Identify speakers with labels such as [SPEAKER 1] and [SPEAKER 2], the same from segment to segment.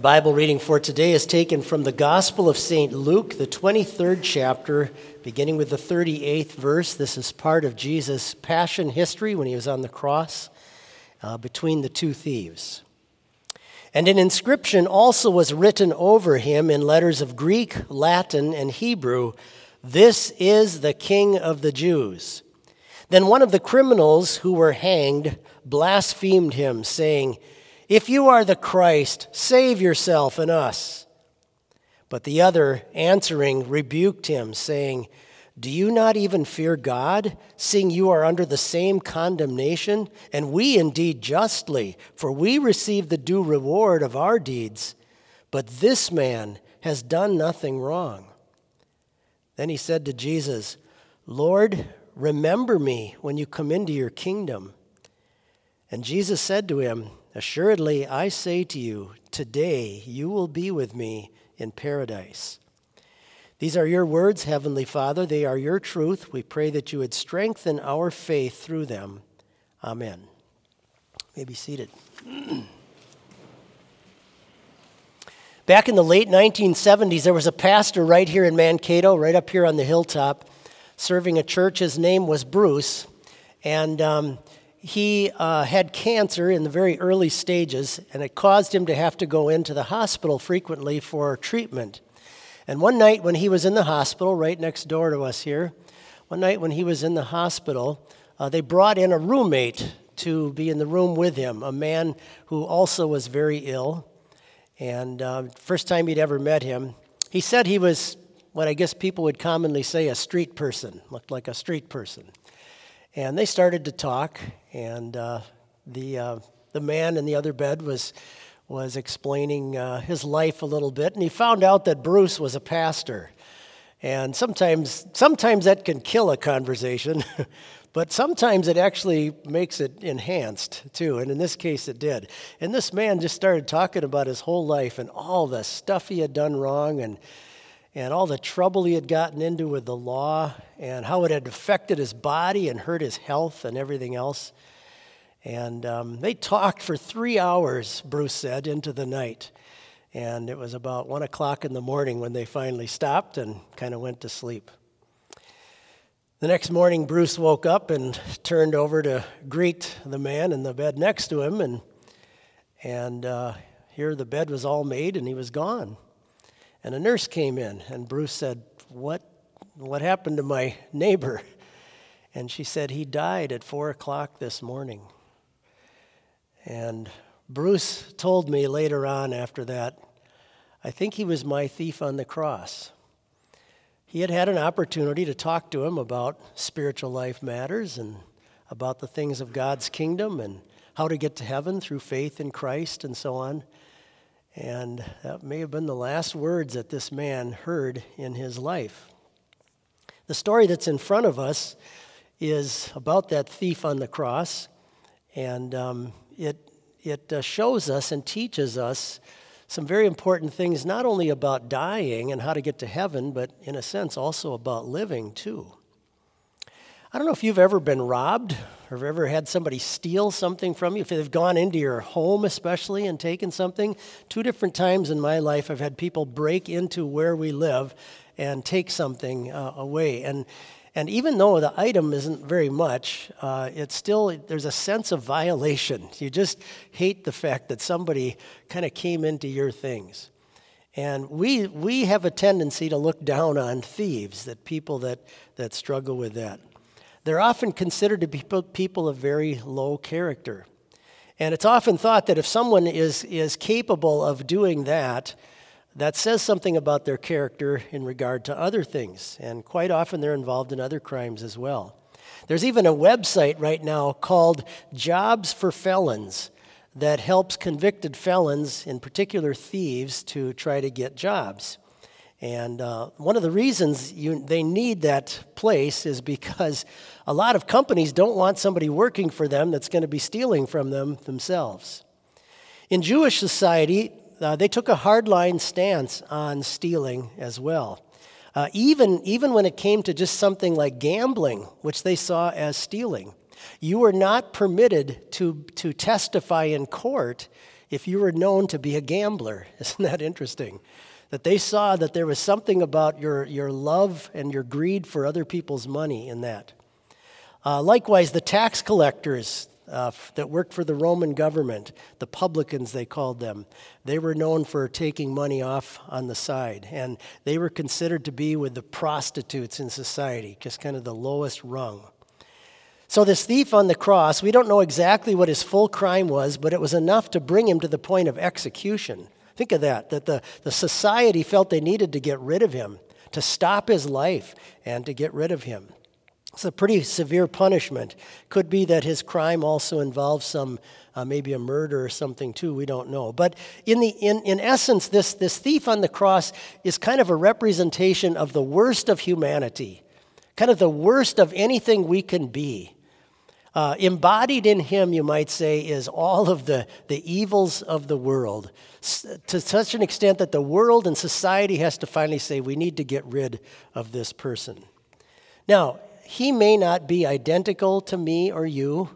[SPEAKER 1] Bible reading for today is taken from the Gospel of St. Luke, the 23rd chapter, beginning with the 38th verse. This is part of Jesus' passion history when he was on the cross uh, between the two thieves. And an inscription also was written over him in letters of Greek, Latin, and Hebrew This is the King of the Jews. Then one of the criminals who were hanged blasphemed him, saying, if you are the Christ, save yourself and us. But the other, answering, rebuked him, saying, Do you not even fear God, seeing you are under the same condemnation? And we indeed justly, for we receive the due reward of our deeds. But this man has done nothing wrong. Then he said to Jesus, Lord, remember me when you come into your kingdom. And Jesus said to him, Assuredly, I say to you, today you will be with me in paradise. These are your words, Heavenly Father. They are your truth. We pray that you would strengthen our faith through them. Amen. You may be seated. Back in the late 1970s, there was a pastor right here in Mankato, right up here on the hilltop, serving a church. His name was Bruce. And um, he uh, had cancer in the very early stages, and it caused him to have to go into the hospital frequently for treatment. And one night when he was in the hospital, right next door to us here, one night when he was in the hospital, uh, they brought in a roommate to be in the room with him, a man who also was very ill. And uh, first time he'd ever met him, he said he was what I guess people would commonly say a street person, looked like a street person. And they started to talk, and uh, the, uh, the man in the other bed was, was explaining uh, his life a little bit, and he found out that Bruce was a pastor. And sometimes, sometimes that can kill a conversation, but sometimes it actually makes it enhanced too. And in this case, it did. And this man just started talking about his whole life and all the stuff he had done wrong and and all the trouble he had gotten into with the law and how it had affected his body and hurt his health and everything else. And um, they talked for three hours, Bruce said, into the night. And it was about one o'clock in the morning when they finally stopped and kind of went to sleep. The next morning, Bruce woke up and turned over to greet the man in the bed next to him. And, and uh, here the bed was all made and he was gone. And a nurse came in, and Bruce said, What, what happened to my neighbor? And she said, He died at four o'clock this morning. And Bruce told me later on after that, I think he was my thief on the cross. He had had an opportunity to talk to him about spiritual life matters and about the things of God's kingdom and how to get to heaven through faith in Christ and so on. And that may have been the last words that this man heard in his life. The story that's in front of us is about that thief on the cross, and um, it, it uh, shows us and teaches us some very important things, not only about dying and how to get to heaven, but in a sense also about living too. I don't know if you've ever been robbed or ever had somebody steal something from you, if they've gone into your home especially and taken something. Two different times in my life, I've had people break into where we live and take something uh, away. And, and even though the item isn't very much, uh, it's still, there's a sense of violation. You just hate the fact that somebody kind of came into your things. And we, we have a tendency to look down on thieves, that people that, that struggle with that. They're often considered to be people of very low character. And it's often thought that if someone is, is capable of doing that, that says something about their character in regard to other things. And quite often they're involved in other crimes as well. There's even a website right now called Jobs for Felons that helps convicted felons, in particular thieves, to try to get jobs. And uh, one of the reasons you, they need that place is because a lot of companies don't want somebody working for them that's going to be stealing from them themselves. In Jewish society, uh, they took a hardline stance on stealing as well. Uh, even, even when it came to just something like gambling, which they saw as stealing, you were not permitted to, to testify in court if you were known to be a gambler. Isn't that interesting? That they saw that there was something about your, your love and your greed for other people's money in that. Uh, likewise, the tax collectors uh, that worked for the Roman government, the publicans they called them, they were known for taking money off on the side. And they were considered to be with the prostitutes in society, just kind of the lowest rung. So, this thief on the cross, we don't know exactly what his full crime was, but it was enough to bring him to the point of execution. Think of that, that the, the society felt they needed to get rid of him, to stop his life, and to get rid of him. It's a pretty severe punishment. Could be that his crime also involves some, uh, maybe a murder or something too, we don't know. But in, the, in, in essence, this, this thief on the cross is kind of a representation of the worst of humanity, kind of the worst of anything we can be. Uh, embodied in him, you might say, is all of the, the evils of the world, to such an extent that the world and society has to finally say, we need to get rid of this person. Now, he may not be identical to me or you,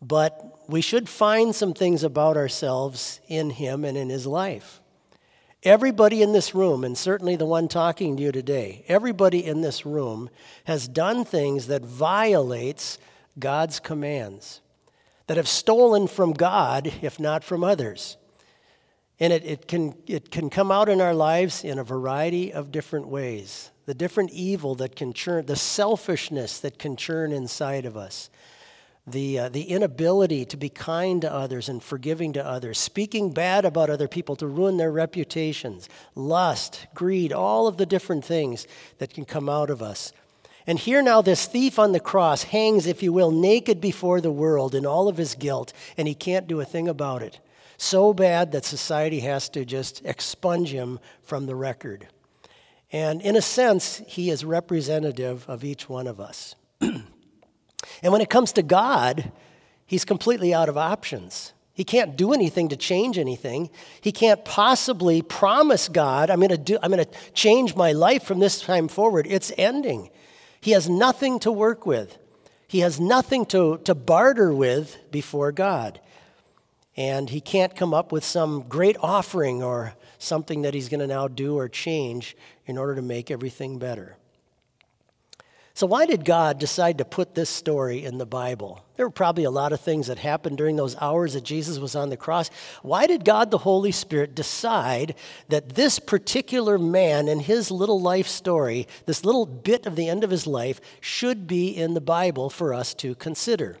[SPEAKER 1] but we should find some things about ourselves in him and in his life. Everybody in this room, and certainly the one talking to you today, everybody in this room has done things that violates God's commands, that have stolen from God, if not from others. And it, it, can, it can come out in our lives in a variety of different ways the different evil that can churn, the selfishness that can churn inside of us, the, uh, the inability to be kind to others and forgiving to others, speaking bad about other people to ruin their reputations, lust, greed, all of the different things that can come out of us. And here now, this thief on the cross hangs, if you will, naked before the world in all of his guilt, and he can't do a thing about it. So bad that society has to just expunge him from the record. And in a sense, he is representative of each one of us. and when it comes to God, he's completely out of options. He can't do anything to change anything. He can't possibly promise God, I'm going to change my life from this time forward. It's ending. He has nothing to work with. He has nothing to, to barter with before God. And he can't come up with some great offering or something that he's going to now do or change in order to make everything better. So, why did God decide to put this story in the Bible? There were probably a lot of things that happened during those hours that Jesus was on the cross. Why did God the Holy Spirit decide that this particular man and his little life story, this little bit of the end of his life, should be in the Bible for us to consider?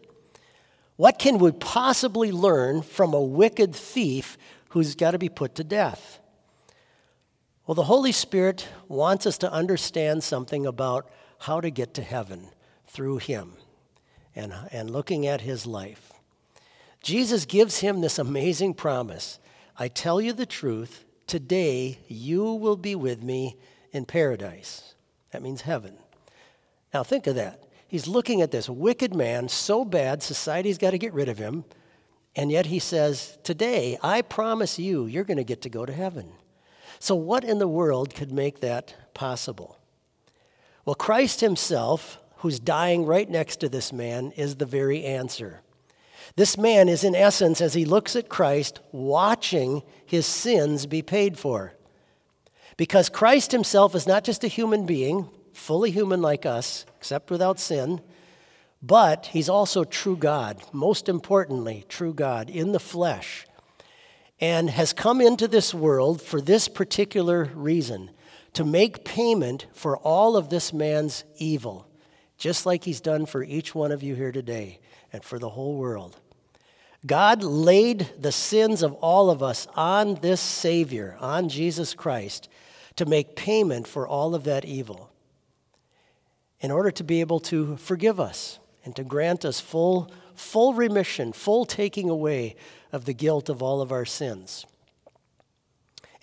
[SPEAKER 1] What can we possibly learn from a wicked thief who's got to be put to death? Well, the Holy Spirit wants us to understand something about how to get to heaven through Him and, and looking at His life. Jesus gives him this amazing promise I tell you the truth, today you will be with me in paradise. That means heaven. Now, think of that. He's looking at this wicked man, so bad, society's got to get rid of him. And yet he says, Today, I promise you, you're going to get to go to heaven. So, what in the world could make that possible? Well, Christ himself, who's dying right next to this man, is the very answer. This man is, in essence, as he looks at Christ, watching his sins be paid for. Because Christ himself is not just a human being, fully human like us, except without sin, but he's also true God. Most importantly, true God in the flesh and has come into this world for this particular reason to make payment for all of this man's evil, just like he's done for each one of you here today and for the whole world. God laid the sins of all of us on this Savior, on Jesus Christ, to make payment for all of that evil in order to be able to forgive us and to grant us full, full remission, full taking away of the guilt of all of our sins.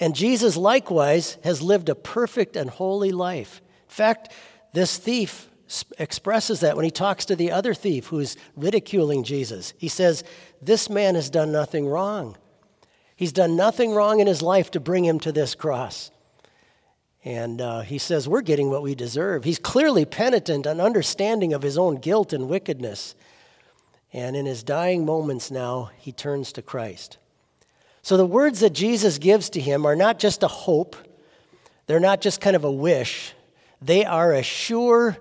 [SPEAKER 1] And Jesus likewise has lived a perfect and holy life. In fact, this thief expresses that when he talks to the other thief who's ridiculing Jesus. He says, This man has done nothing wrong. He's done nothing wrong in his life to bring him to this cross. And uh, he says, We're getting what we deserve. He's clearly penitent and understanding of his own guilt and wickedness. And in his dying moments now, he turns to Christ. So the words that Jesus gives to him are not just a hope, they're not just kind of a wish, they are a sure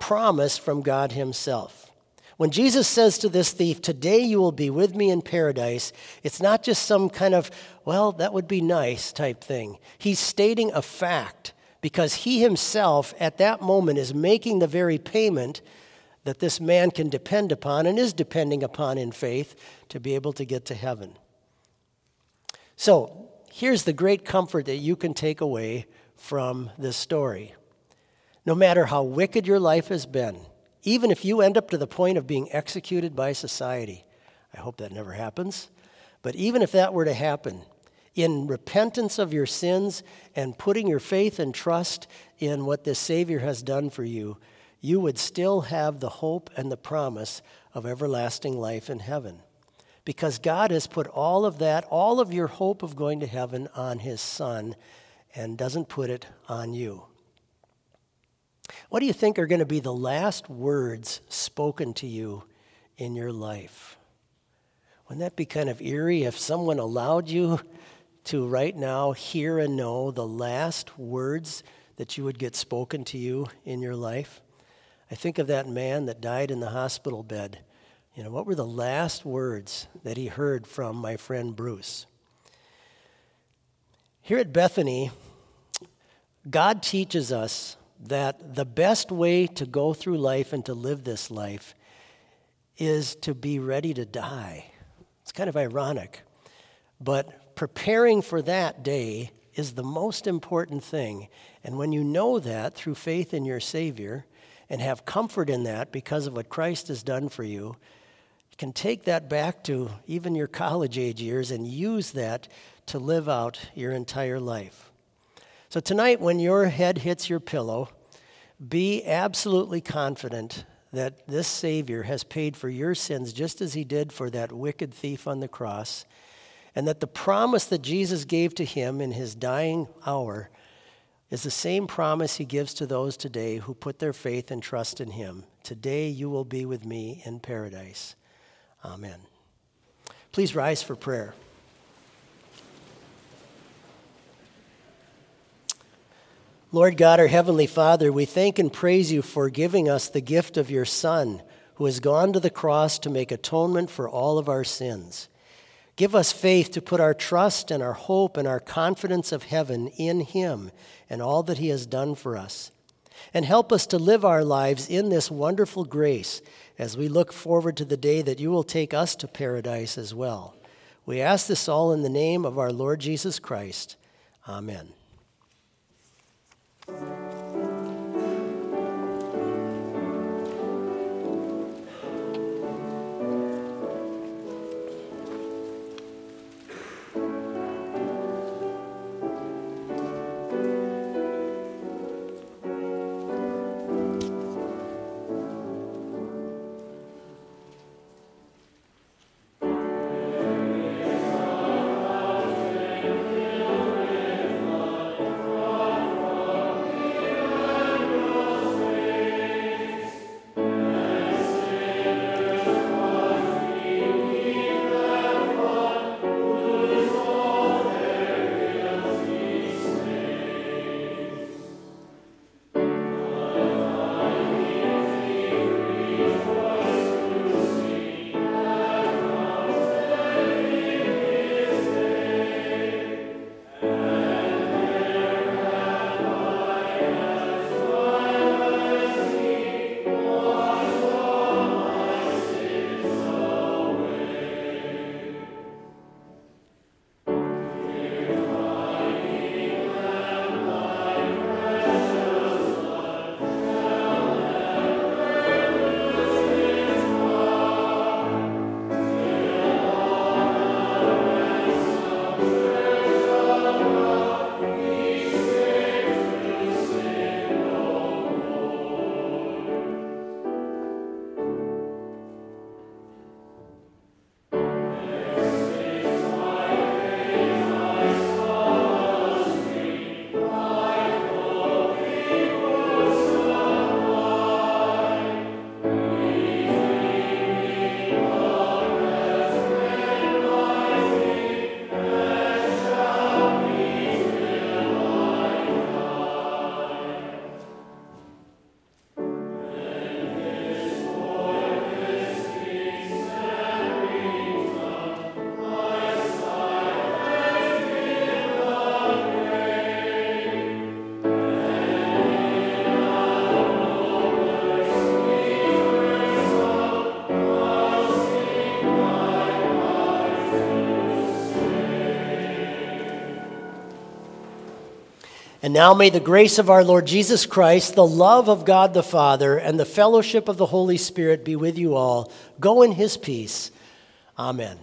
[SPEAKER 1] promise from God Himself. When Jesus says to this thief, Today you will be with me in paradise, it's not just some kind of, well, that would be nice type thing. He's stating a fact because he himself at that moment is making the very payment that this man can depend upon and is depending upon in faith to be able to get to heaven. So, here's the great comfort that you can take away from this story. No matter how wicked your life has been, even if you end up to the point of being executed by society, I hope that never happens, but even if that were to happen, in repentance of your sins and putting your faith and trust in what this Savior has done for you, you would still have the hope and the promise of everlasting life in heaven. Because God has put all of that, all of your hope of going to heaven on His Son and doesn't put it on you. What do you think are going to be the last words spoken to you in your life? Wouldn't that be kind of eerie if someone allowed you to right now hear and know the last words that you would get spoken to you in your life? I think of that man that died in the hospital bed. You know, what were the last words that he heard from my friend Bruce? Here at Bethany, God teaches us that the best way to go through life and to live this life is to be ready to die. It's kind of ironic, but preparing for that day is the most important thing. And when you know that through faith in your Savior and have comfort in that because of what Christ has done for you, can take that back to even your college age years and use that to live out your entire life. So, tonight, when your head hits your pillow, be absolutely confident that this Savior has paid for your sins just as he did for that wicked thief on the cross, and that the promise that Jesus gave to him in his dying hour is the same promise he gives to those today who put their faith and trust in him. Today you will be with me in paradise. Amen. Please rise for prayer. Lord God, our Heavenly Father, we thank and praise you for giving us the gift of your Son, who has gone to the cross to make atonement for all of our sins. Give us faith to put our trust and our hope and our confidence of heaven in Him and all that He has done for us. And help us to live our lives in this wonderful grace as we look forward to the day that you will take us to paradise as well. We ask this all in the name of our Lord Jesus Christ. Amen. And now may the grace of our Lord Jesus Christ, the love of God the Father, and the fellowship of the Holy Spirit be with you all. Go in his peace. Amen.